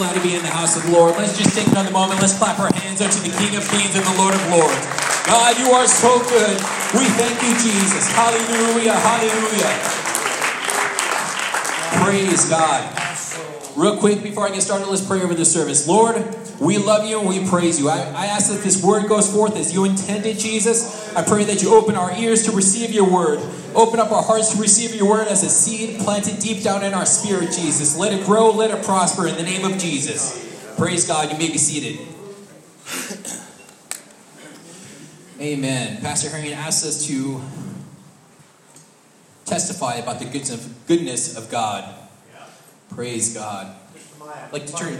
glad to be in the house of the Lord. Let's just take another moment. Let's clap our hands unto the King of Kings and the Lord of Lords. God, you are so good. We thank you, Jesus. Hallelujah. Hallelujah. Praise God. Real quick, before I get started, let's pray over the service. Lord, we love you and we praise you. I, I ask that this word goes forth as you intended, Jesus. I pray that you open our ears to receive your word. Open up our hearts to receive your word as a seed planted deep down in our spirit, Jesus. Let it grow, let it prosper in the name of Jesus. Praise God. You may be seated. Amen. Pastor Herring asks us to testify about the goodness of God. Praise God. I'd like to turn.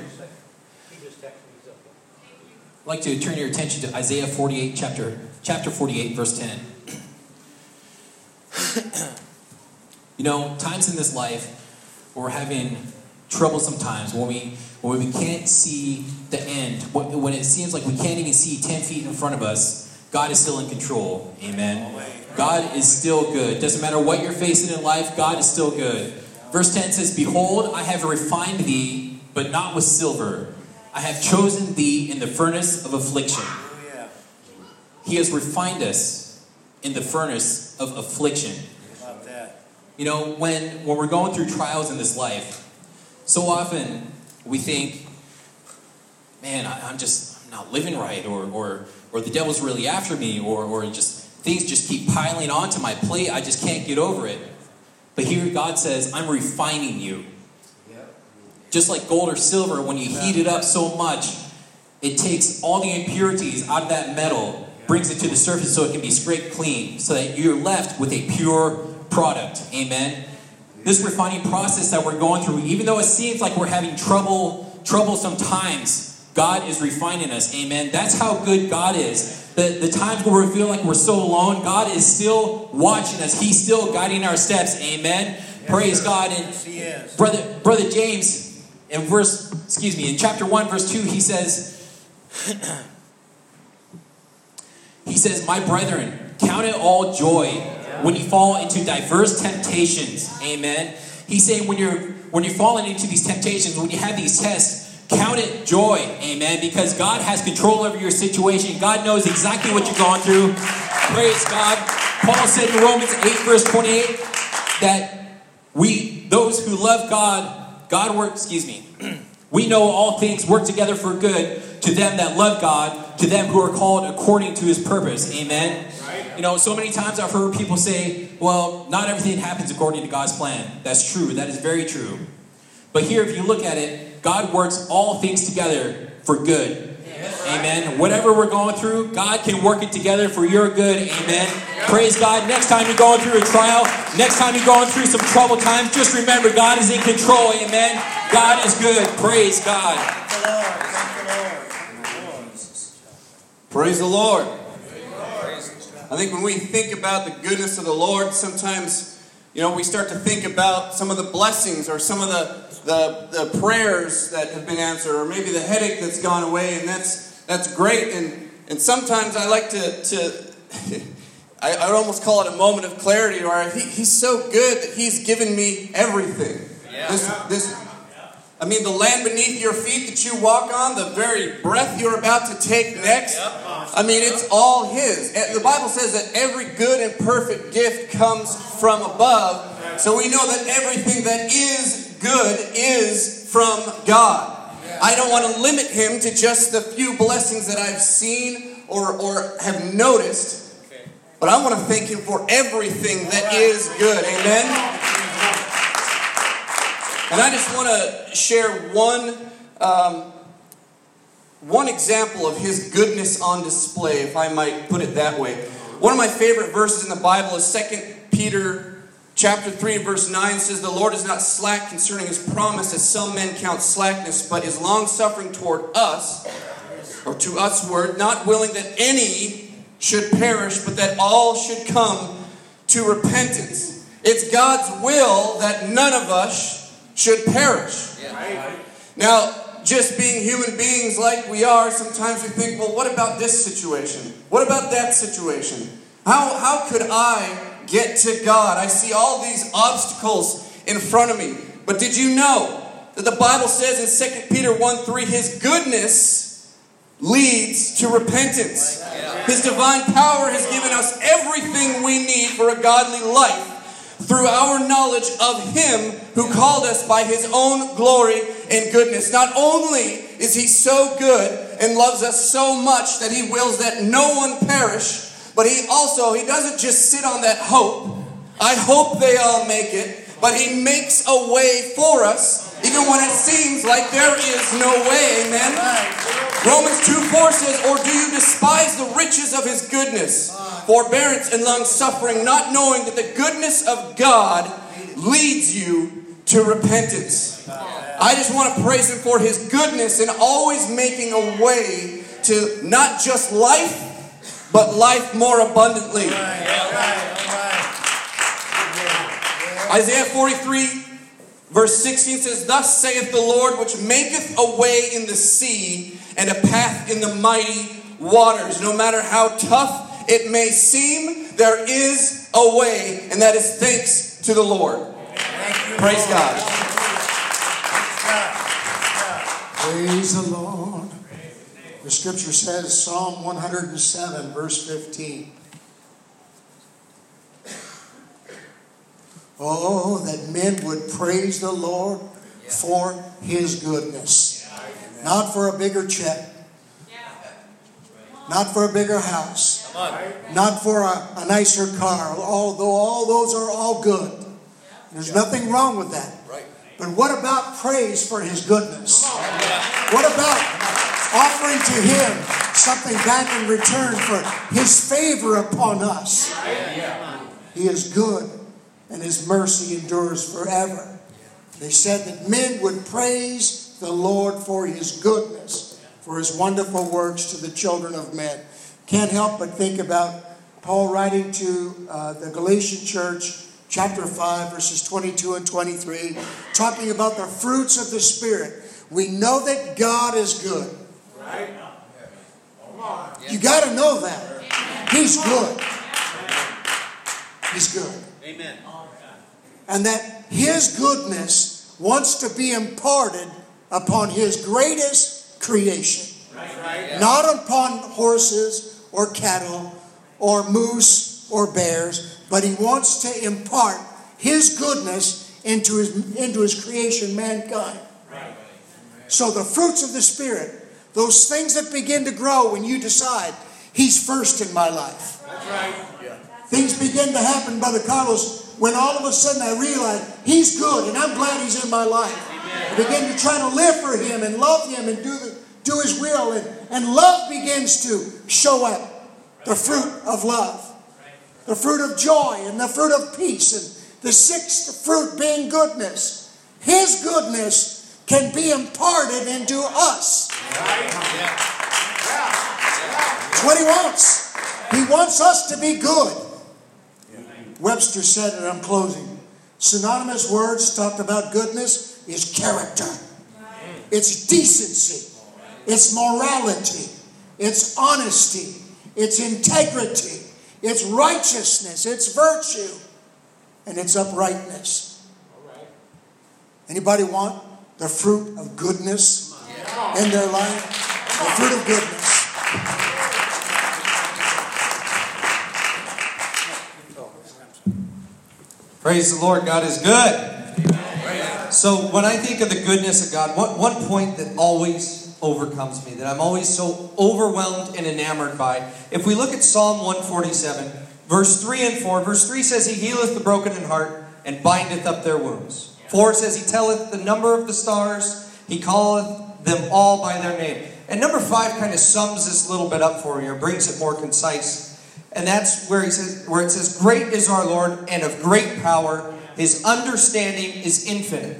I'd like to turn your attention to Isaiah 48, chapter chapter 48, verse 10. you know, times in this life where we're having troublesome times, when we when we can't see the end, when it seems like we can't even see 10 feet in front of us, God is still in control. Amen. God is still good. Doesn't matter what you're facing in life, God is still good. Verse 10 says, Behold, I have refined thee, but not with silver. I have chosen thee in the furnace of affliction. He has refined us in the furnace of affliction. You know, when, when we're going through trials in this life, so often we think, man, I, am just I'm not living right, or, or, or the devil's really after me, or, or just things just keep piling onto my plate. I just can't get over it. But here God says, I'm refining you. Just like gold or silver, when you heat it up so much, it takes all the impurities out of that metal, brings it to the surface so it can be scraped clean, so that you're left with a pure product. Amen. This refining process that we're going through, even though it seems like we're having trouble, troublesome times, God is refining us. Amen. That's how good God is. The, the times where we feel like we're so alone, God is still watching us. He's still guiding our steps. Amen. Yes, Praise sir. God. And yes, brother, brother James, in verse, excuse me, in chapter 1, verse 2, he says, he says, My brethren, count it all joy when you fall into diverse temptations. Amen. He's saying when you're when you're falling into these temptations, when you have these tests, Count it joy, amen, because God has control over your situation. God knows exactly what you're going through. Praise God. Paul said in Romans 8, verse 28, that we, those who love God, God works, excuse me, we know all things work together for good to them that love God, to them who are called according to his purpose. Amen. You know, so many times I've heard people say, well, not everything happens according to God's plan. That's true. That is very true. But here, if you look at it, God works all things together for good. Amen. Whatever we're going through, God can work it together for your good. Amen. Praise God. Next time you're going through a trial, next time you're going through some trouble times, just remember God is in control. Amen. God is good. Praise God. Praise the Lord. Praise the Lord. I think when we think about the goodness of the Lord, sometimes, you know, we start to think about some of the blessings or some of the the, the prayers that have been answered, or maybe the headache that's gone away, and that's that's great. And and sometimes I like to to I, I would almost call it a moment of clarity, where he, he's so good that he's given me everything. Yeah. This this. I mean, the land beneath your feet that you walk on, the very breath you're about to take next. I mean, it's all His. The Bible says that every good and perfect gift comes from above. So we know that everything that is good is from God. I don't want to limit him to just the few blessings that I've seen or, or have noticed, but I want to thank him for everything that is good. Amen? And I just want to share one, um, one example of his goodness on display, if I might put it that way. One of my favorite verses in the Bible is 2 Peter Chapter 3 verse 9 says, The Lord is not slack concerning his promise, as some men count slackness, but is long suffering toward us, or to us word, not willing that any should perish, but that all should come to repentance. It's God's will that none of us should perish. Now, just being human beings like we are, sometimes we think, well, what about this situation? What about that situation? How, how could I get to God. I see all these obstacles in front of me. But did you know that the Bible says in 2 Peter 1 3, His goodness leads to repentance. His divine power has given us everything we need for a godly life through our knowledge of Him who called us by His own glory and goodness. Not only is He so good and loves us so much that He wills that no one perish, but He also, He doesn't just sit on that hope. I hope they all make it, but He makes a way for us even when it seems like there is no way. Amen. Romans 2 4 says, Or do you despise the riches of his goodness, forbearance, and long suffering, not knowing that the goodness of God leads you to repentance? I just want to praise him for his goodness and always making a way to not just life, but life more abundantly. Isaiah 43 Verse 16 says, Thus saith the Lord, which maketh a way in the sea and a path in the mighty waters. No matter how tough it may seem, there is a way, and that is thanks to the Lord. Praise. God. Praise the Lord. The scripture says, Psalm 107, verse 15. Oh, that men would praise the Lord for his goodness. Not for a bigger check. Not for a bigger house. Not for a, a nicer car. Although all those are all good. There's nothing wrong with that. But what about praise for his goodness? What about offering to him something back in return for his favor upon us? He is good and his mercy endures forever. They said that men would praise the Lord for his goodness, for his wonderful works to the children of men. Can't help but think about Paul writing to uh, the Galatian church, chapter 5, verses 22 and 23, talking about the fruits of the Spirit. We know that God is good. You got to know that. He's good. He's good. Amen and that His goodness wants to be imparted upon His greatest creation. Not upon horses or cattle or moose or bears, but He wants to impart His goodness into His, into his creation, mankind. So the fruits of the Spirit, those things that begin to grow when you decide, He's first in my life. Things begin to happen, Brother Carlos, when all of a sudden I realize He's good and I'm glad He's in my life. I begin to try to live for Him and love Him and do, the, do His will. And, and love begins to show up the fruit of love, the fruit of joy, and the fruit of peace. And the sixth fruit being goodness. His goodness can be imparted into us. That's what He wants. He wants us to be good. Webster said, and I'm closing, synonymous words talked about goodness is character, it's decency, it's morality, it's honesty, it's integrity, it's righteousness, it's virtue, and it's uprightness. Anybody want the fruit of goodness in their life? The fruit of goodness. Praise the Lord, God is good. So when I think of the goodness of God, one, one point that always overcomes me, that I'm always so overwhelmed and enamored by, if we look at Psalm 147, verse 3 and 4, verse 3 says, He healeth the broken in heart and bindeth up their wounds. 4 says, He telleth the number of the stars, He calleth them all by their name. And number 5 kind of sums this little bit up for you, or brings it more concise. And that's where he says where it says, Great is our Lord and of great power. His understanding is infinite.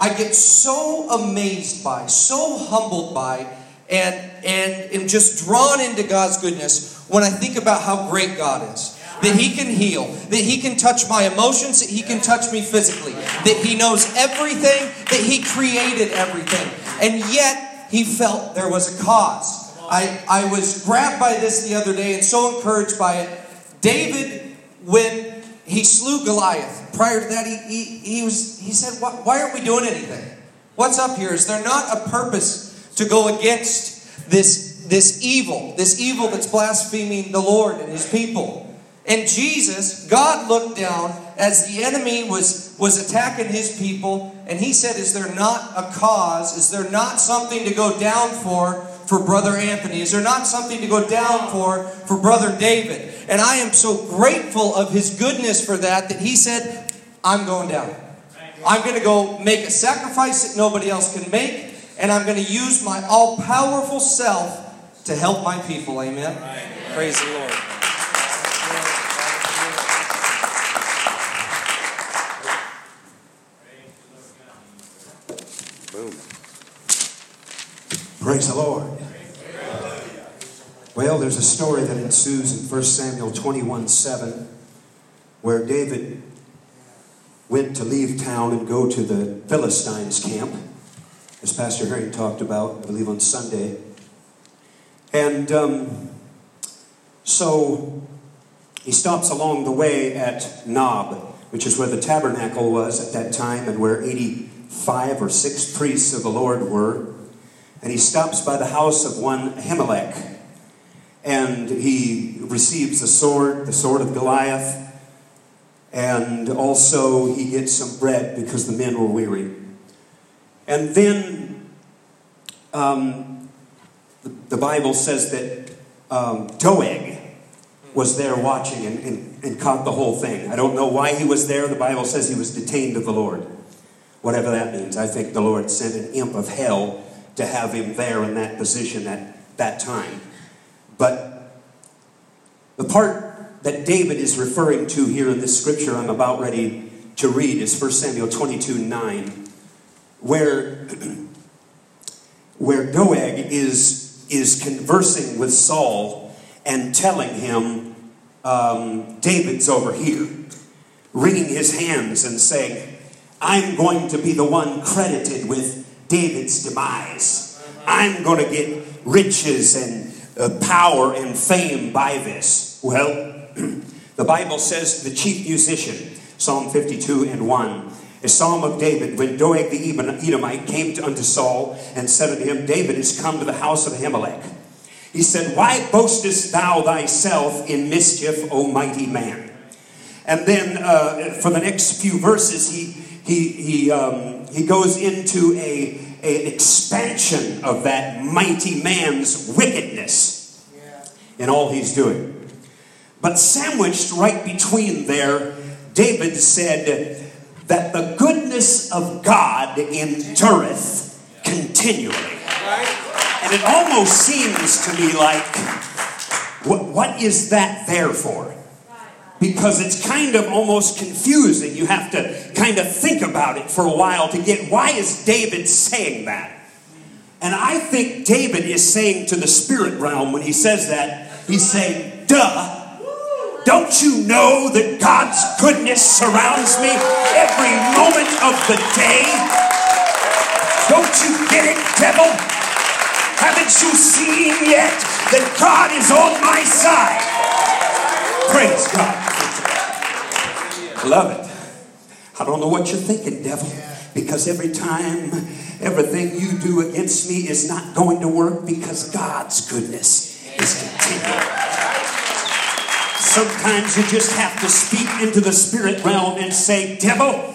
I get so amazed by, so humbled by, and and am just drawn into God's goodness when I think about how great God is. That He can heal, that He can touch my emotions, that He can touch me physically, that He knows everything, that He created everything. And yet He felt there was a cause. I, I was grabbed by this the other day and so encouraged by it. David, when he slew Goliath, prior to that, he, he, he, was, he said, why, why aren't we doing anything? What's up here is there not a purpose to go against this, this evil, this evil that's blaspheming the Lord and his people. And Jesus, God looked down as the enemy was, was attacking his people, and he said, Is there not a cause? Is there not something to go down for for Brother Anthony? Is there not something to go down for for Brother David? And I am so grateful of his goodness for that that he said, I'm going down. I'm going to go make a sacrifice that nobody else can make, and I'm going to use my all powerful self to help my people. Amen. Praise the Lord. Praise the Lord. Well, there's a story that ensues in 1 Samuel 21 7, where David went to leave town and go to the Philistines' camp, as Pastor Herring talked about, I believe, on Sunday. And um, so he stops along the way at Nob, which is where the tabernacle was at that time and where 85 or 6 priests of the Lord were. And he stops by the house of one Ahimelech. And he receives the sword, the sword of Goliath. And also he gets some bread because the men were weary. And then um, the, the Bible says that um, Doeg was there watching and, and, and caught the whole thing. I don't know why he was there. The Bible says he was detained of the Lord. Whatever that means. I think the Lord sent an imp of hell to have him there in that position at that time. But the part that David is referring to here in this scripture I'm about ready to read is 1 Samuel 22 9, where, where Doeg is, is conversing with Saul and telling him, um, David's over here, wringing his hands and saying, I'm going to be the one credited with David's demise. I'm going to get riches and uh, power and fame by this. Well, the Bible says the chief musician, Psalm 52 and 1, a psalm of David, when Doeg the Edomite came to, unto Saul and said unto him, David is come to the house of Ahimelech. He said, Why boastest thou thyself in mischief, O mighty man? And then uh, for the next few verses, he, he, he, um, he goes into a, a, an expansion of that mighty man's wickedness in all he's doing. But sandwiched right between there, David said that the goodness of God endureth continually. And it almost seems to me like, what, what is that there for? Because it's kind of almost confusing. You have to kind of think about it for a while to get why is David saying that? And I think David is saying to the spirit realm when he says that, he's saying, duh. Don't you know that God's goodness surrounds me every moment of the day? Don't you get it, devil? Haven't you seen yet that God is on my side? Praise God. Love it. I don't know what you're thinking, devil, because every time everything you do against me is not going to work because God's goodness is continuing. Sometimes you just have to speak into the spirit realm and say, Devil,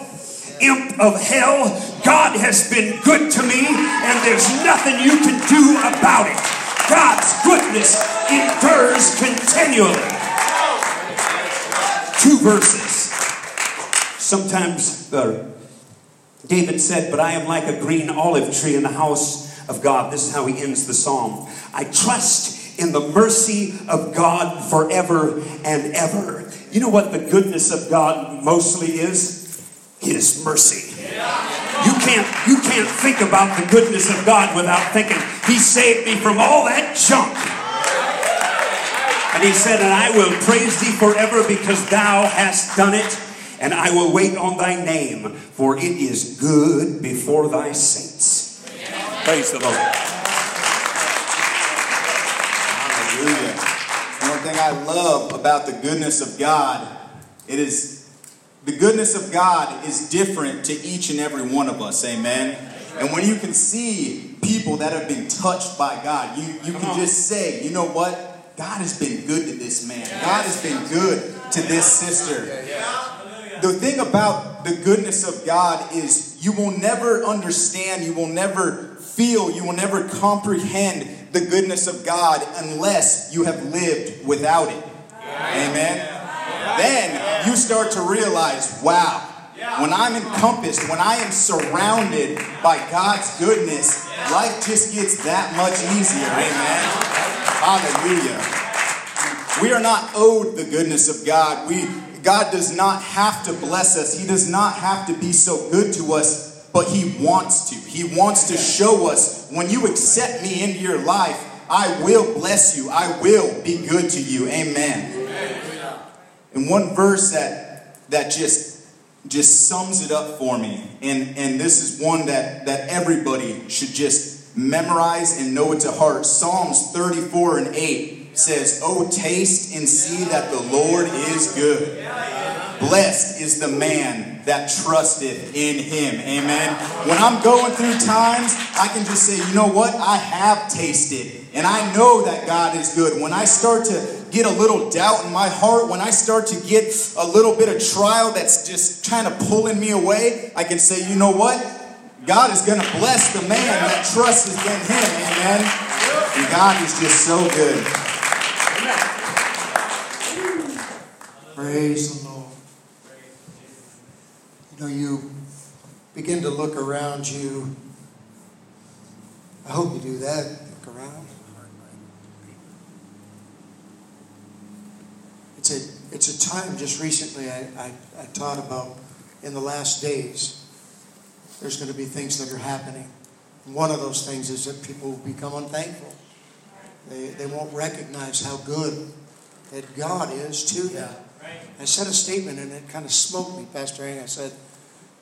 imp of hell, God has been good to me, and there's nothing you can do about it. God's goodness endures continually. Two verses. Sometimes uh, David said, But I am like a green olive tree in the house of God. This is how he ends the psalm. I trust in the mercy of God forever and ever. You know what the goodness of God mostly is? His mercy. You can't you can't think about the goodness of God without thinking He saved me from all that junk. And He said, "And I will praise Thee forever because Thou hast done it, and I will wait on Thy name, for it is good before Thy saints." Praise the Lord. Hallelujah. One thing I love about the goodness of God, it is the goodness of God is different to each and every one of us. Amen. And when you can see people that have been touched by God, you, you can just say, you know what? God has been good to this man. God has been good to this sister. The thing about the goodness of God is you will never understand, you will never feel, you will never comprehend the goodness of God unless you have lived without it. Amen. Then you start to realize, wow, when I'm encompassed, when I am surrounded by God's goodness, life just gets that much easier. Amen. Hallelujah. We are not owed the goodness of God. We God does not have to bless us. He does not have to be so good to us, but he wants to. He wants to show us when you accept me into your life, I will bless you. I will be good to you. Amen. And one verse that that just just sums it up for me. And, and this is one that, that everybody should just memorize and know it to heart. Psalms 34 and 8 says, Oh, taste and see that the Lord is good. Blessed is the man that trusteth in him. Amen. When I'm going through times, I can just say, you know what? I have tasted and I know that God is good. When I start to get a little doubt in my heart, when I start to get a little bit of trial that's just kind of pulling me away, I can say, you know what? God is going to bless the man that trusts in him. Amen. And God is just so good. Praise the Lord. You know, you begin to look around you. I hope you do that. Look around. It's a, it's a time just recently I, I, I taught about in the last days. There's going to be things that are happening. One of those things is that people will become unthankful. They, they won't recognize how good that God is to them. I said a statement and it kind of smoked me, Pastor Hank. I said,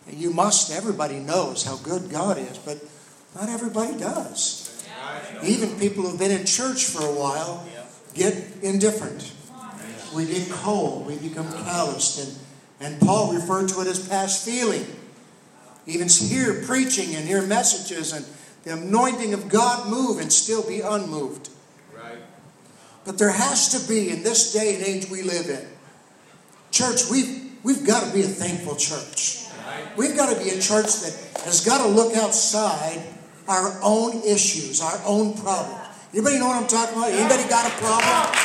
You must, everybody knows how good God is, but not everybody does. Even people who've been in church for a while get indifferent. We get cold, we become calloused, and, and Paul referred to it as past feeling. Even hear preaching and hear messages and the anointing of God move and still be unmoved. Right. But there has to be, in this day and age we live in, church, we've, we've got to be a thankful church. We've got to be a church that has got to look outside our own issues, our own problems. Anybody know what I'm talking about? Anybody got a problem?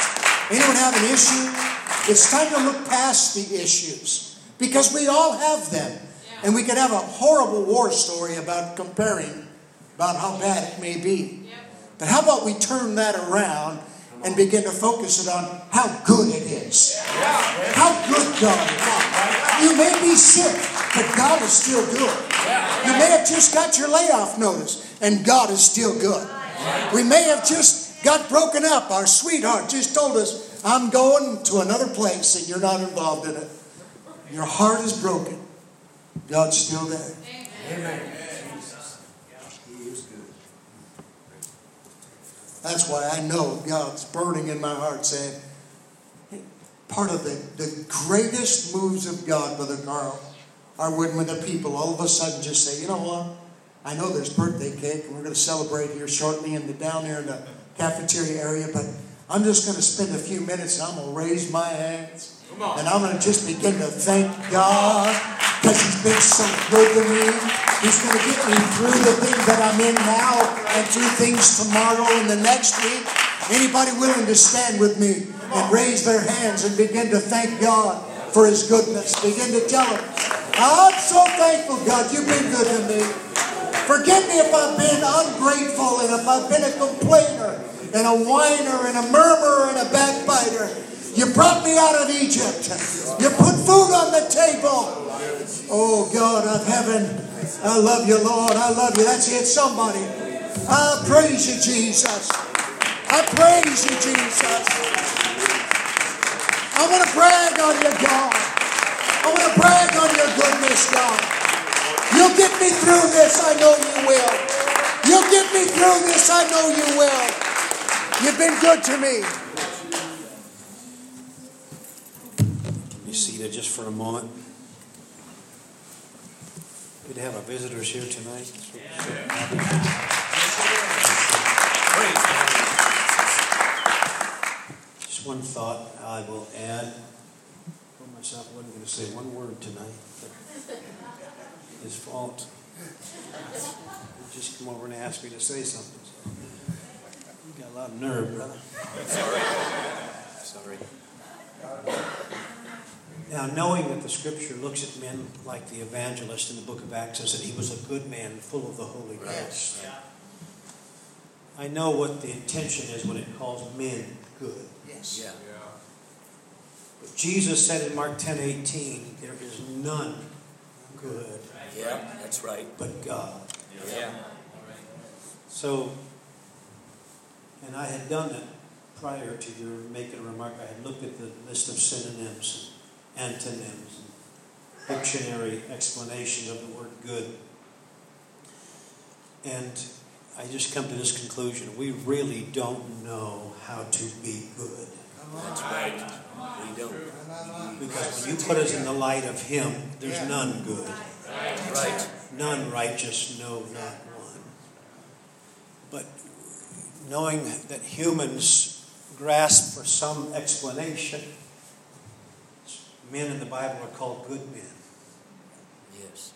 Anyone have an issue? It's time to look past the issues because we all have them. And we could have a horrible war story about comparing about how bad it may be. But how about we turn that around and begin to focus it on how good it is. How good God is. You may be sick, but God is still good. You may have just got your layoff notice, and God is still good. We may have just got broken up. Our sweetheart just told us, I'm going to another place, and you're not involved in it. Your heart is broken. God's still there. Amen. That's why I know God's burning in my heart saying, part of the, the greatest moves of God, Brother Carl, are when, when the people all of a sudden just say, you know what? I know there's birthday cake and we're going to celebrate here shortly in the down there in the cafeteria area, but I'm just going to spend a few minutes and I'm going to raise my hands. And I'm going to just begin to thank God because He's been so good to me. He's going to get me through the things that I'm in now and through things tomorrow and the next week. Anybody willing to stand with me and raise their hands and begin to thank God for His goodness? Begin to tell Him, I'm so thankful, God, you've been good to me. Forgive me if I've been ungrateful and if I've been a complainer and a whiner and a murmurer and a backbiter. You brought me out of Egypt. You put food on the table. Oh God of heaven, I love you, Lord. I love you. That's it, somebody. I praise you, Jesus. I praise you, Jesus. I want to brag on you, God. I want to brag on your goodness, God. You'll get me through this, I know you will. You'll get me through this, I know you will. You've been good to me. Seated just for a moment. Good to have our visitors here tonight. Just one thought I will add. For myself, I wasn't going to say one word tonight. His fault. He just come over and asked me to say something. So. You got a lot of nerve, brother. Sorry. Sorry. Now, knowing that the scripture looks at men like the evangelist in the book of Acts, says that he was a good man full of the Holy Ghost. I know what the intention is when it calls men good. Yes. Yeah. But Jesus said in Mark 10 18, there is none good Yeah, that's right. but God. Yeah. So, and I had done it prior to your making a remark. I had looked at the list of synonyms, and antonyms, dictionary explanations of the word good. And I just come to this conclusion. We really don't know how to be good. That's right. We don't. Because when you put us in the light of Him, there's none good. Right. None righteous, no, not one. But knowing that humans grasp for some explanation, men in the Bible are called good men. Yes.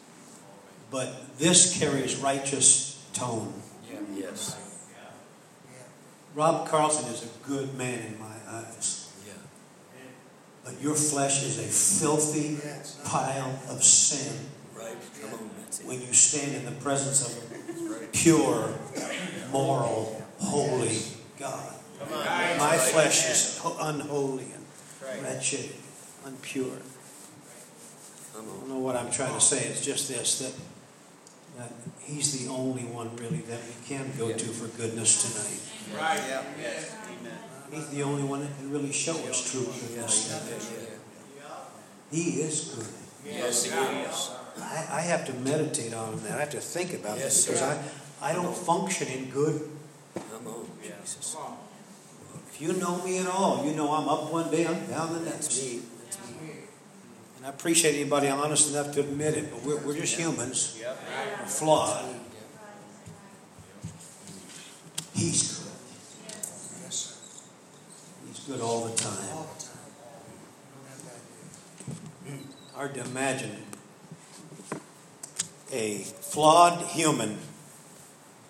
But this carries righteous tone. Yeah. Yes. Rob Carlson is a good man in my eyes. Yeah. But your flesh is a filthy pile of sin Right. Come on. That's it. when you stand in the presence of a pure, moral, holy God. My flesh is unholy and wretched, unpure. Come I don't know what I'm trying to say. It's just this that, that He's the only one really that we can go to for goodness tonight. Right. Yeah. Yes. Amen. He's the only one that can really show us true goodness. He is good. Yes, it is. I, I have to meditate on that. I have to think about Yes, this because sir. I, I don't function in good. Come on, Jesus. If you know me at all, you know I'm up one day, I'm down the next. Me. That's me. And I appreciate anybody honest enough to admit it, but we're, we're just humans. We're flawed. He's good. Yes, sir. He's good all the time. Hard to imagine a flawed human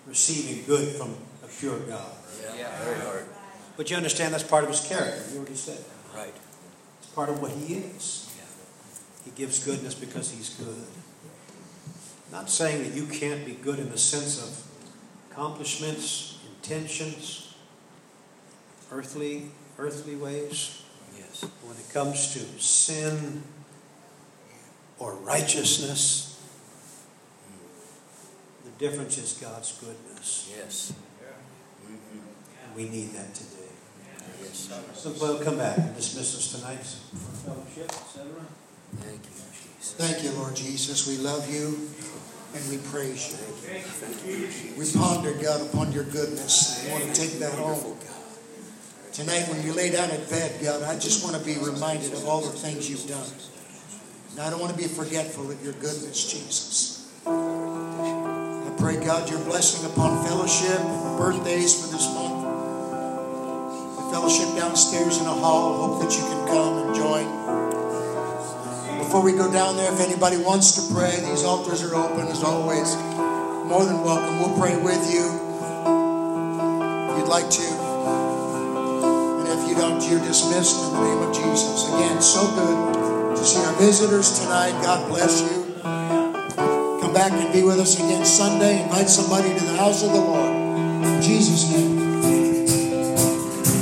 receiving good from a pure God. Yeah. Very hard. But you understand that's part of his character. You already said that. Right. It's part of what he is. Yeah. He gives goodness because he's good. Not saying that you can't be good in the sense of accomplishments, intentions, earthly, earthly ways. Yes. When it comes to sin or righteousness, the difference is God's goodness. Yes. And we need that today. Yes. So we'll come back and dismiss us tonight. for Fellowship, etc. Thank you, Jesus. Thank you, Lord Jesus. We love you and we praise you. Thank you. We ponder, God, upon your goodness. We want to take that home. Tonight, when you lay down in bed, God, I just want to be reminded of all the things you've done. And I don't want to be forgetful of your goodness, Jesus. I pray, God, your blessing upon fellowship and birthdays for this month. The fellowship downstairs in the hall. Hope that you can come and join. Before we go down there, if anybody wants to pray, these altars are open as always. More than welcome. We'll pray with you. If you'd like to. And if you don't, you're dismissed in the name of Jesus. Again, so good to see our visitors tonight. God bless you. Come back and be with us again Sunday. Invite somebody to the house of the Lord. In Jesus' name.